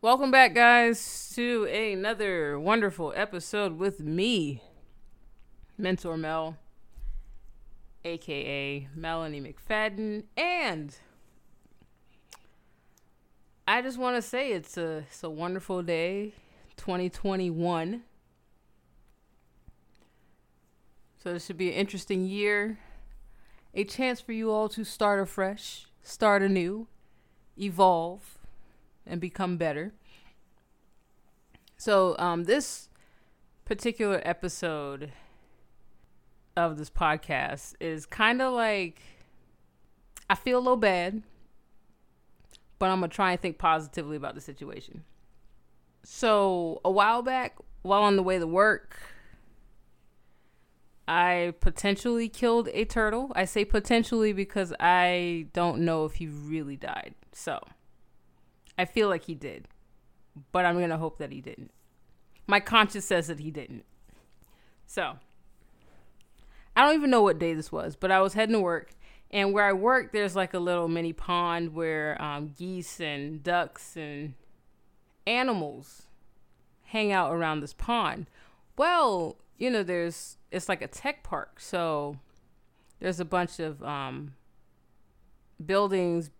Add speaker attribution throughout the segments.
Speaker 1: Welcome back, guys, to another wonderful episode with me, Mentor Mel, aka Melanie McFadden, and I just want to say it's a it's a wonderful day, 2021. So this should be an interesting year, a chance for you all to start afresh, start anew, evolve, and become better. So um, this particular episode of this podcast is kind of like I feel a little bad, but I'm gonna try and think positively about the situation. So a while back, while on the way to work, I potentially killed a turtle. I say potentially because I don't know if he really died. So I feel like he did, but I'm gonna hope that he didn't. My conscience says that he didn't. So I don't even know what day this was, but I was heading to work, and where I work, there's like a little mini pond where um, geese and ducks and animals hang out around this pond. Well, you know, there's it's like a tech park, so there's a bunch of um, buildings,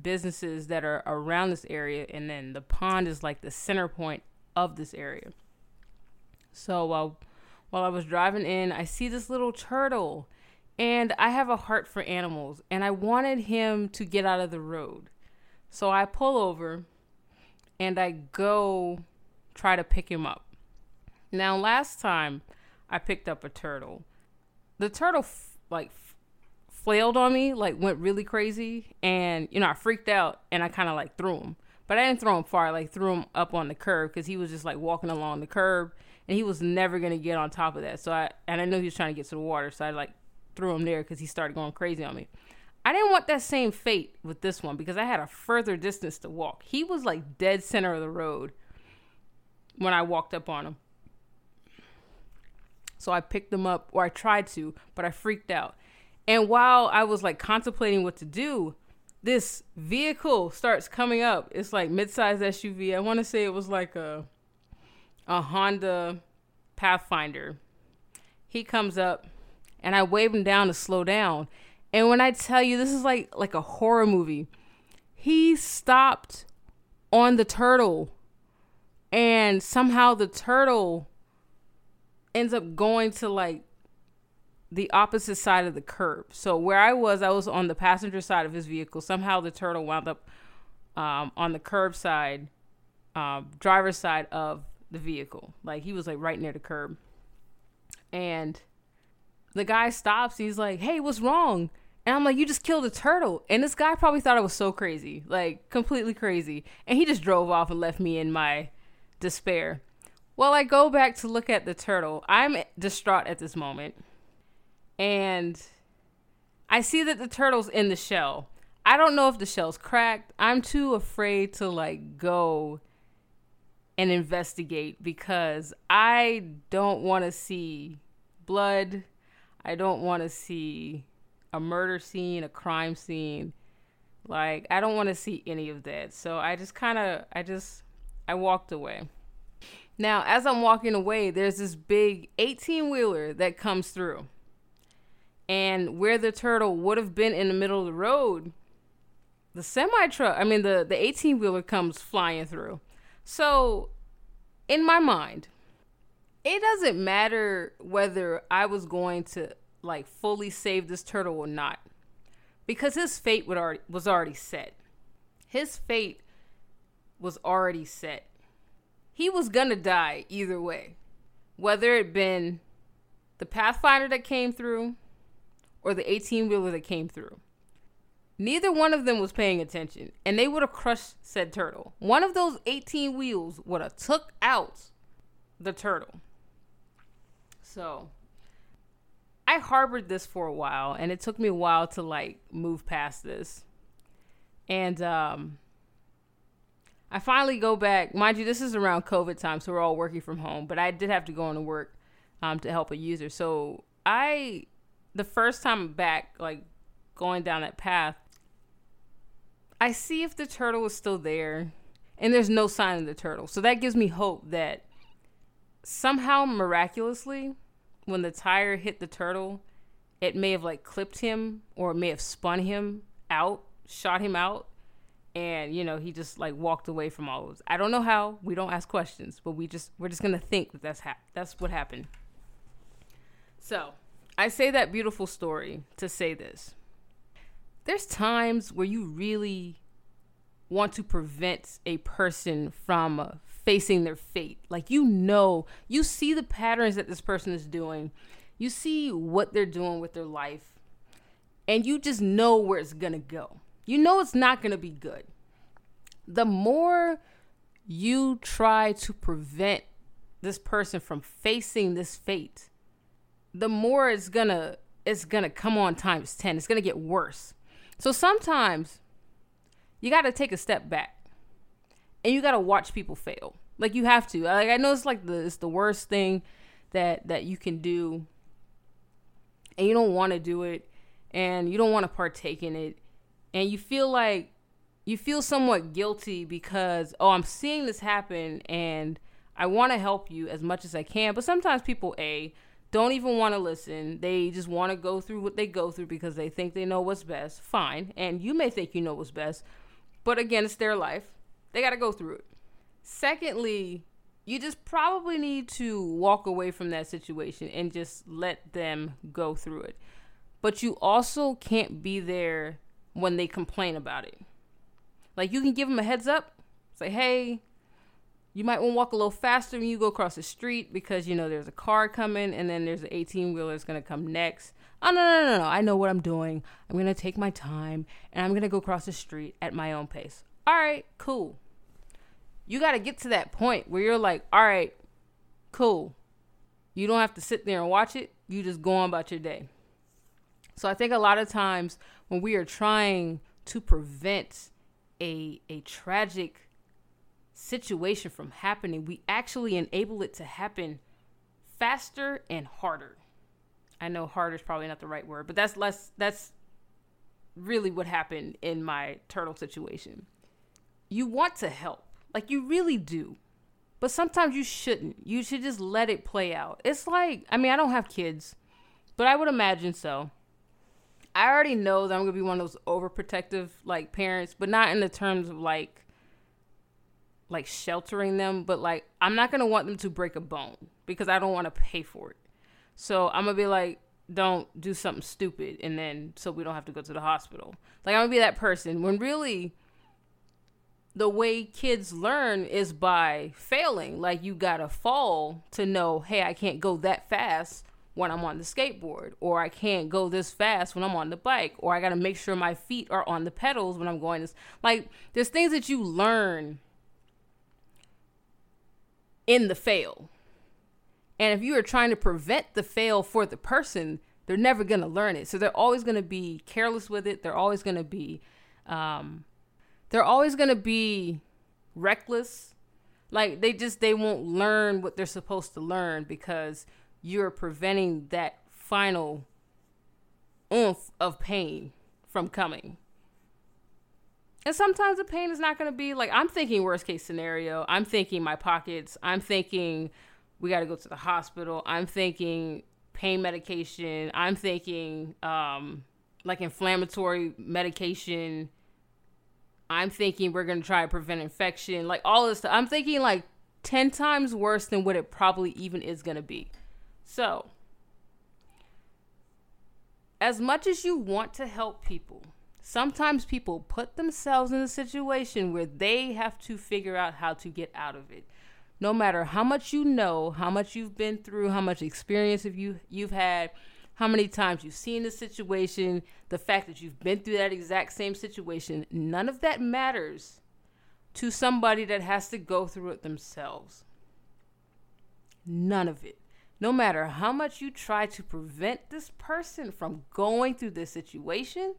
Speaker 1: businesses that are around this area, and then the pond is like the center point of this area. So while while I was driving in, I see this little turtle, and I have a heart for animals, and I wanted him to get out of the road. So I pull over and I go try to pick him up. Now, last time I picked up a turtle, the turtle f- like flailed on me, like went really crazy, and you know I freaked out and I kind of like threw him, but I didn't throw him far. I, like threw him up on the curb because he was just like walking along the curb, and he was never gonna get on top of that. So I and I knew he was trying to get to the water, so I like threw him there because he started going crazy on me. I didn't want that same fate with this one because I had a further distance to walk. He was like dead center of the road when I walked up on him. So I picked him up, or I tried to, but I freaked out. And while I was like contemplating what to do, this vehicle starts coming up. It's like mid-sized SUV. I want to say it was like a a Honda Pathfinder. He comes up, and I wave him down to slow down. And when I tell you this is like like a horror movie, he stopped on the turtle, and somehow the turtle ends up going to like the opposite side of the curb. So where I was, I was on the passenger side of his vehicle. Somehow the turtle wound up um, on the curb side, um, driver's side of the vehicle. Like he was like right near the curb. And the guy stops. He's like, "Hey, what's wrong?" And I'm like, "You just killed a turtle." And this guy probably thought I was so crazy, like completely crazy. And he just drove off and left me in my despair. Well, I go back to look at the turtle. I'm distraught at this moment. And I see that the turtle's in the shell. I don't know if the shell's cracked. I'm too afraid to like go and investigate because I don't want to see blood. I don't want to see a murder scene, a crime scene. Like I don't want to see any of that. So I just kind of I just I walked away. Now, as I'm walking away, there's this big 18 wheeler that comes through. And where the turtle would have been in the middle of the road, the semi truck, I mean, the, the 18 wheeler comes flying through. So, in my mind, it doesn't matter whether I was going to like fully save this turtle or not because his fate would already, was already set. His fate was already set he was gonna die either way. Whether it been the Pathfinder that came through or the 18 wheeler that came through. Neither one of them was paying attention, and they would have crushed said turtle. One of those 18 wheels would have took out the turtle. So I harbored this for a while, and it took me a while to like move past this. And um I finally go back. Mind you, this is around COVID time, so we're all working from home. But I did have to go into work um, to help a user. So I, the first time back, like going down that path, I see if the turtle is still there, and there's no sign of the turtle. So that gives me hope that somehow miraculously, when the tire hit the turtle, it may have like clipped him or it may have spun him out, shot him out, and you know he just like walked away from all of us. I don't know how. We don't ask questions, but we just we're just gonna think that that's ha- that's what happened. So I say that beautiful story to say this. There's times where you really want to prevent a person from facing their fate. Like you know, you see the patterns that this person is doing. You see what they're doing with their life. And you just know where it's to go. You know it's not to be good. The more you try to prevent this person from facing this fate, the more it's to it's to come on times 10. It's to get worse. So sometimes you got to take a step back and you got to watch people fail. Like you have to. Like I know it's like the it's the worst thing that that you can do, and you don't want to do it, and you don't want to partake in it, and you feel like you feel somewhat guilty because oh I'm seeing this happen and I want to help you as much as I can, but sometimes people a don't even want to listen. They just want to go through what they go through because they think they know what's best. Fine. And you may think you know what's best, but again, it's their life. They got to go through it. Secondly, you just probably need to walk away from that situation and just let them go through it. But you also can't be there when they complain about it. Like you can give them a heads up, say, "Hey, you might want to walk a little faster when you go across the street because you know there's a car coming and then there's an 18 wheeler that's gonna come next. Oh no no no no! I know what I'm doing. I'm gonna take my time and I'm gonna go across the street at my own pace. All right, cool you got to get to that point where you're like, all right, cool. You don't have to sit there and watch it. You just go on about your day. So I think a lot of times when we are trying to prevent a a tragic situation from happening, we actually enable it to happen faster and harder. I know harder is probably not the right word, but that's less that's really what happened in my turtle situation. You want to help. Like you really do. But sometimes you shouldn't. You should just let it play out. It's like, I mean, I don't have kids, but I would imagine so. I already know that I'm gonna be one of those overprotective like parents, but not in the terms of like like sheltering them, but like I'm not gonna want them to break a bone because I don't want to pay for it. So I'm gonna be like, don't do something stupid, and then so we don't have to go to the hospital. Like I'm gonna be that person when really the way kids learn is by failing. Like you gotta fall to know, hey, I can't go that fast when I'm on the skateboard, or I can't go this fast when I'm on the bike, or I gotta make sure my feet are on the pedals when I'm going this. Like there's things that you learn in the fail. And if you are trying to prevent the fail for the person, they're never gonna learn it. So they're always gonna be careless with it. They're always gonna be um, they're always going to be reckless. Like they just they won't learn what they're supposed to learn because you're preventing that final oomph of pain from coming. And sometimes the pain is not going to be like I'm thinking worst case scenario. I'm thinking my pockets. I'm thinking we got to go to the hospital. I'm thinking pain medication. I'm thinking um like inflammatory medication I'm thinking we're gonna try to prevent infection, like all this stuff. I'm thinking like 10 times worse than what it probably even is gonna be. So, as much as you want to help people, sometimes people put themselves in a situation where they have to figure out how to get out of it. No matter how much you know, how much you've been through, how much experience have you you've had, how many times you've seen the situation, the fact that you've been through that exact same situation, none of that matters to somebody that has to go through it themselves. None of it. No matter how much you try to prevent this person from going through this situation,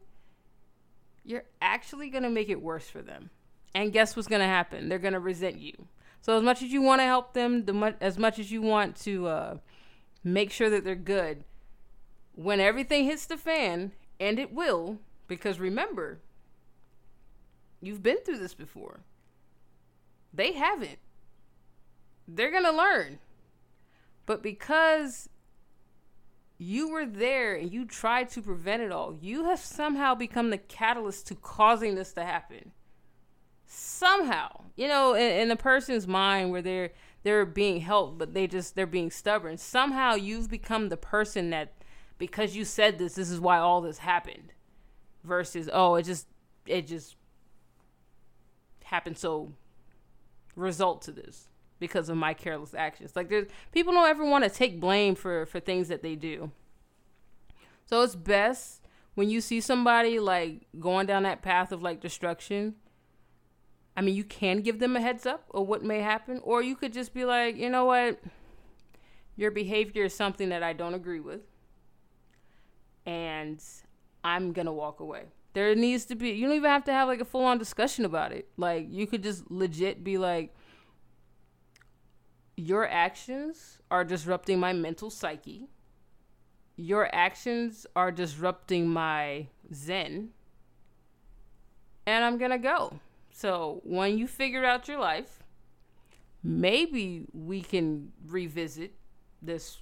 Speaker 1: you're actually going to make it worse for them. And guess what's going to happen? They're going to resent you. So as much as you want to help them, the mu- as much as you want to uh, make sure that they're good, when everything hits the fan, and it will, because remember, you've been through this before. They haven't. They're going to learn. But because you were there and you tried to prevent it all, you have somehow become the catalyst to causing this to happen. Somehow, you know, in, in the person's mind where they're they're being helped, but they just they're being stubborn. Somehow, you've become the person that because you said this, this is why all this happened. Versus, oh, it just it just happened so result to this because of my careless actions. Like there's people don't ever want to take blame for for things that they do. So it's best when you see somebody like going down that path of like destruction. I mean, you can give them a heads up of what may happen, or you could just be like, you know what, your behavior is something that I don't agree with, and I'm gonna walk away. There needs to be. You don't even have to have like a full on discussion about it. Like you could just legit be like, your actions are disrupting my mental psyche. Your actions are disrupting my zen. And I'm going to go. So, when you figure out your life, maybe we can revisit this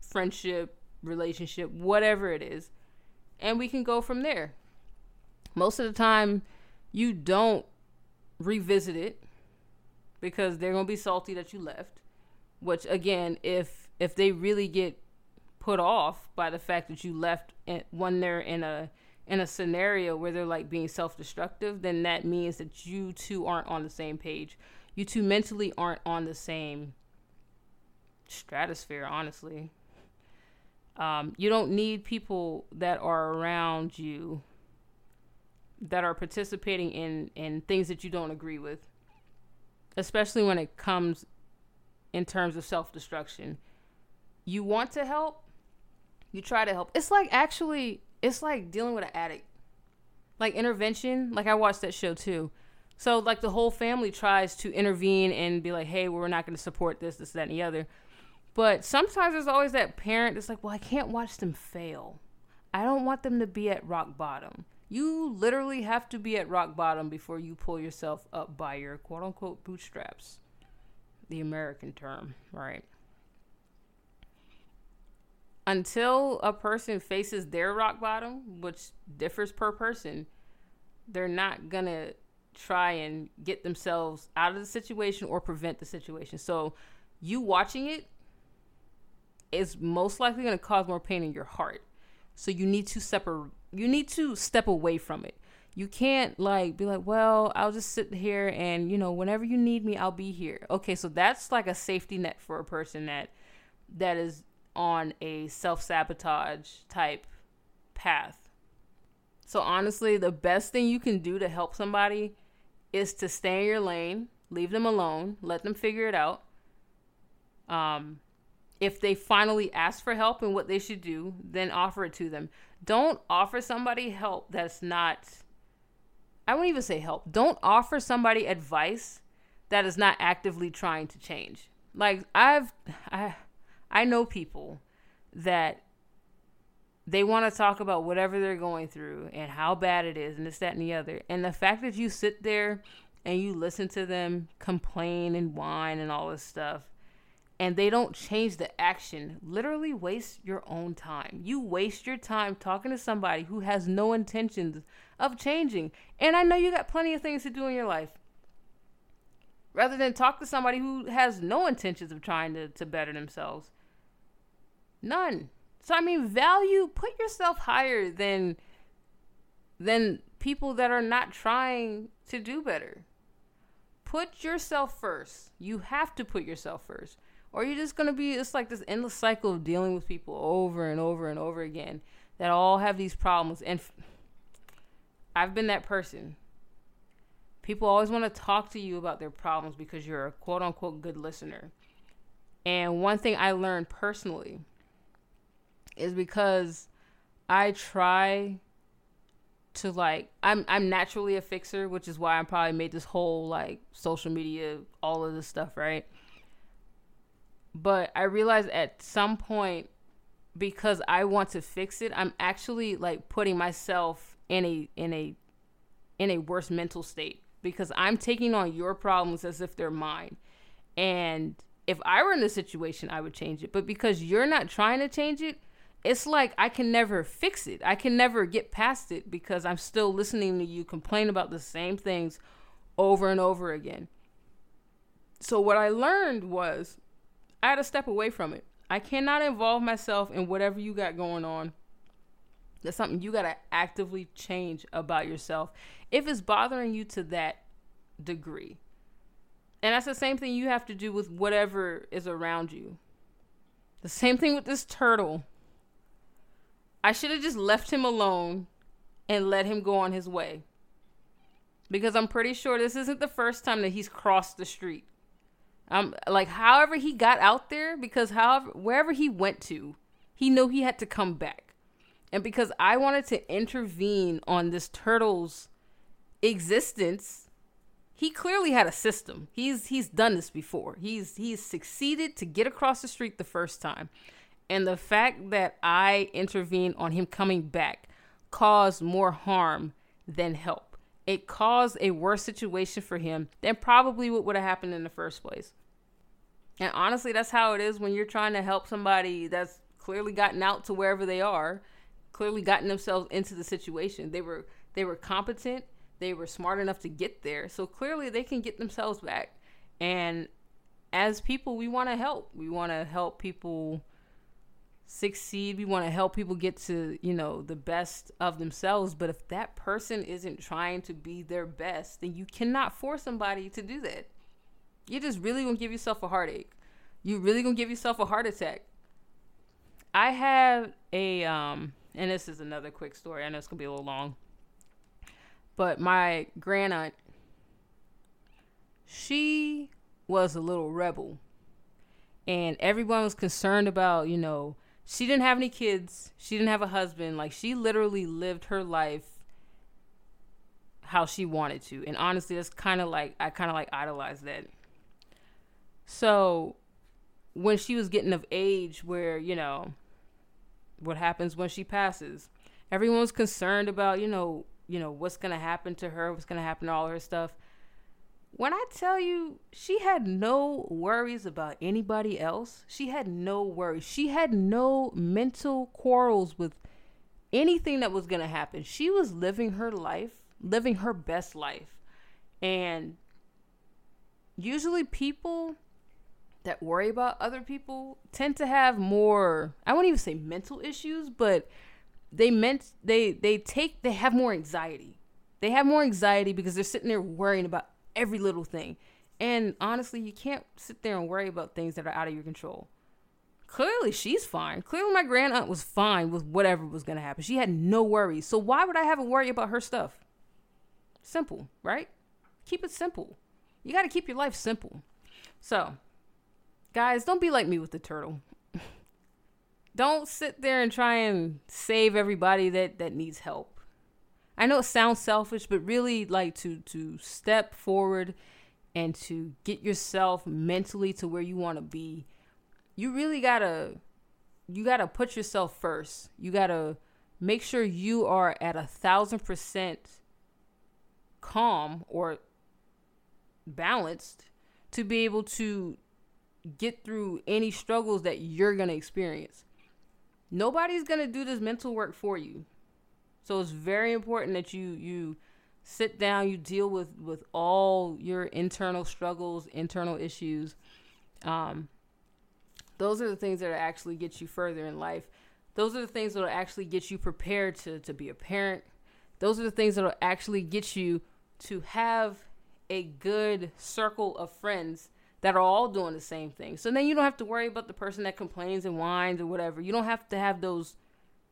Speaker 1: friendship, relationship, whatever it is, and we can go from there. Most of the time, you don't revisit it because they're gonna be salty that you left. Which again, if if they really get put off by the fact that you left when they're in a in a scenario where they're like being self-destructive, then that means that you two aren't on the same page. You two mentally aren't on the same stratosphere, honestly. Um, you don't need people that are around you that are participating in in things that you don't agree with especially when it comes in terms of self destruction. You want to help, you try to help. It's like actually, it's like dealing with an addict. Like intervention, like I watched that show too. So like the whole family tries to intervene and be like, hey, we're not going to support this, this, that, and the other. But sometimes there's always that parent that's like, well, I can't watch them fail. I don't want them to be at rock bottom. You literally have to be at rock bottom before you pull yourself up by your quote unquote bootstraps. The American term, right? Until a person faces their rock bottom, which differs per person, they're not gonna try and get themselves out of the situation or prevent the situation. So, you watching it is most likely going to cause more pain in your heart. So you need to separate you need to step away from it. You can't like be like, well, I'll just sit here and you know, whenever you need me, I'll be here. Okay, so that's like a safety net for a person that that is on a self-sabotage type path. So honestly, the best thing you can do to help somebody is to stay in your lane, leave them alone, let them figure it out. Um if they finally ask for help and what they should do, then offer it to them. Don't offer somebody help that's not I won't even say help. Don't offer somebody advice that is not actively trying to change. Like I've I I know people that they want to talk about whatever they're going through and how bad it is and this, that, and the other. And the fact that you sit there and you listen to them complain and whine and all this stuff and they don't change the action, literally waste your own time. You waste your time talking to somebody who has no intentions of changing. And I know you got plenty of things to do in your life. Rather than talk to somebody who has no intentions of trying to, to better themselves. None. So I mean value put yourself higher than than people that are not trying to do better. Put yourself first. You have to put yourself first or you're just gonna be it's like this endless cycle of dealing with people over and over and over again that all have these problems. And f- i've been that person. People always want to talk to you about their problems because you're a quote unquote good listener. And one thing i learned personally is because i try to like I'm I'm naturally a fixer, which is why I probably made this whole like social media, all of this stuff, right? But I realized at some point because I want to fix it, I'm actually like putting myself in a in a in a worse mental state because I'm taking on your problems as if they're mine. And if I were in this situation, I would change it. But because you're not trying to change it, it's like I can never fix it. I can never get past it because I'm still listening to you complain about the same things over and over again. So, what I learned was I had to step away from it. I cannot involve myself in whatever you got going on. That's something you got to actively change about yourself if it's bothering you to that degree. And that's the same thing you have to do with whatever is around you. The same thing with this turtle. I should have just left him alone and let him go on his way. Because I'm pretty sure this isn't the first time that he's crossed the street. Um like however he got out there because however wherever he went to, he knew he had to come back. And because I wanted to intervene on this turtle's existence, he clearly had a system. He's he's done this before. He's he's succeeded to get across the street the first time. And the fact that I intervened on him coming back caused more harm than help. It caused a worse situation for him than probably what would have happened in the first place. And honestly, that's how it is when you're trying to help somebody that's clearly gotten out to wherever they are, clearly gotten themselves into the situation. They were they were competent, they were smart enough to get there. So clearly they can get themselves back. And as people, we want to help. We want to help people succeed. We want to help people get to, you know, the best of themselves. But if that person isn't trying to be their best, then you cannot force somebody to do that. You're just really to give yourself a heartache. You're really to give yourself a heart attack. I have a, um, and this is another quick story. I know it's to be a little long. But my grand aunt, she was a little rebel. And everyone was concerned about, you know, she didn't have any kids. She didn't have a husband. Like she literally lived her life how she wanted to. And honestly, that's kind of like I kind of like idolized that. So when she was getting of age where, you know, what happens when she passes, everyone was concerned about, you know, you know, what's going to happen to her, what's going to happen to all her stuff when I tell you she had no worries about anybody else, she had no worries. She had no mental quarrels with anything that was going to happen. She was living her life, living her best life. And usually people that worry about other people tend to have more I won't even say mental issues, but they meant they they take they have more anxiety. They have more anxiety because they're sitting there worrying about every little thing. And honestly, you can't sit there and worry about things that are out of your control. Clearly, she's fine. Clearly, my grand aunt was fine with whatever was going to happen. She had no worries. So, why would I have a worry about her stuff? Simple, right? Keep it simple. You got to keep your life simple. So, guys, don't be like me with the turtle. don't sit there and try and save everybody that, that needs help. I know it sounds selfish, but really like to to step forward and to get yourself mentally to where you want to be. You really got to you got to put yourself first. You got to make sure you are at a thousand percent calm or balanced to be able to get through any struggles that you're going to experience. Nobody's going to do this mental work for you. So it's very important that you you sit down, you deal with with all your internal struggles, internal issues. Um, those are the things that actually get you further in life. Those are the things that will actually get you prepared to to be a parent. Those are the things that will actually get you to have a good circle of friends that are all doing the same thing. So then you don't have to worry about the person that complains and whines or whatever. You don't have to have those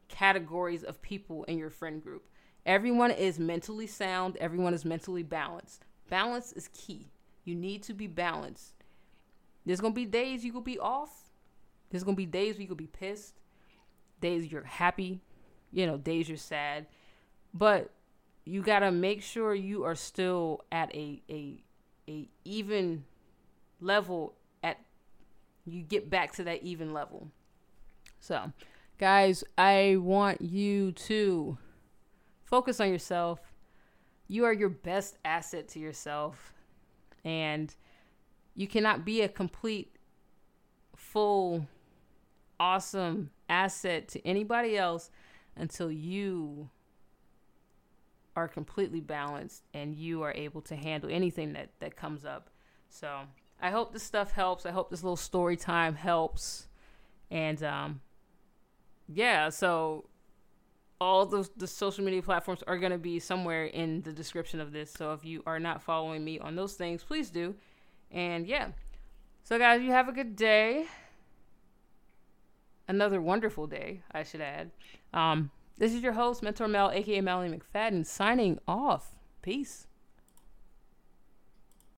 Speaker 1: categories of people in your friend group. Everyone is mentally sound, everyone is mentally balanced. Balance is key. You need to be balanced. There's going to be days you could be off. There's going to be days where you could be pissed. Days you're happy, you know, days you're sad. But you got to make sure you are still at a a a even level at you get back to that even level. So, Guys, I want you to focus on yourself. you are your best asset to yourself. And you cannot be a complete, full, awesome asset to anybody else until you are completely balanced and you are able to handle anything that that comes up. So I hope this stuff helps. I hope this little story time helps. And um, yeah, so all the the social media platforms are going to be somewhere in the description of this. So if you are not following me on those things, please do. And yeah. So guys, you have a good day. Another wonderful day, I should add. Um, this is your host, Mentor Mel, aka Melanie McFadden, signing off. Peace.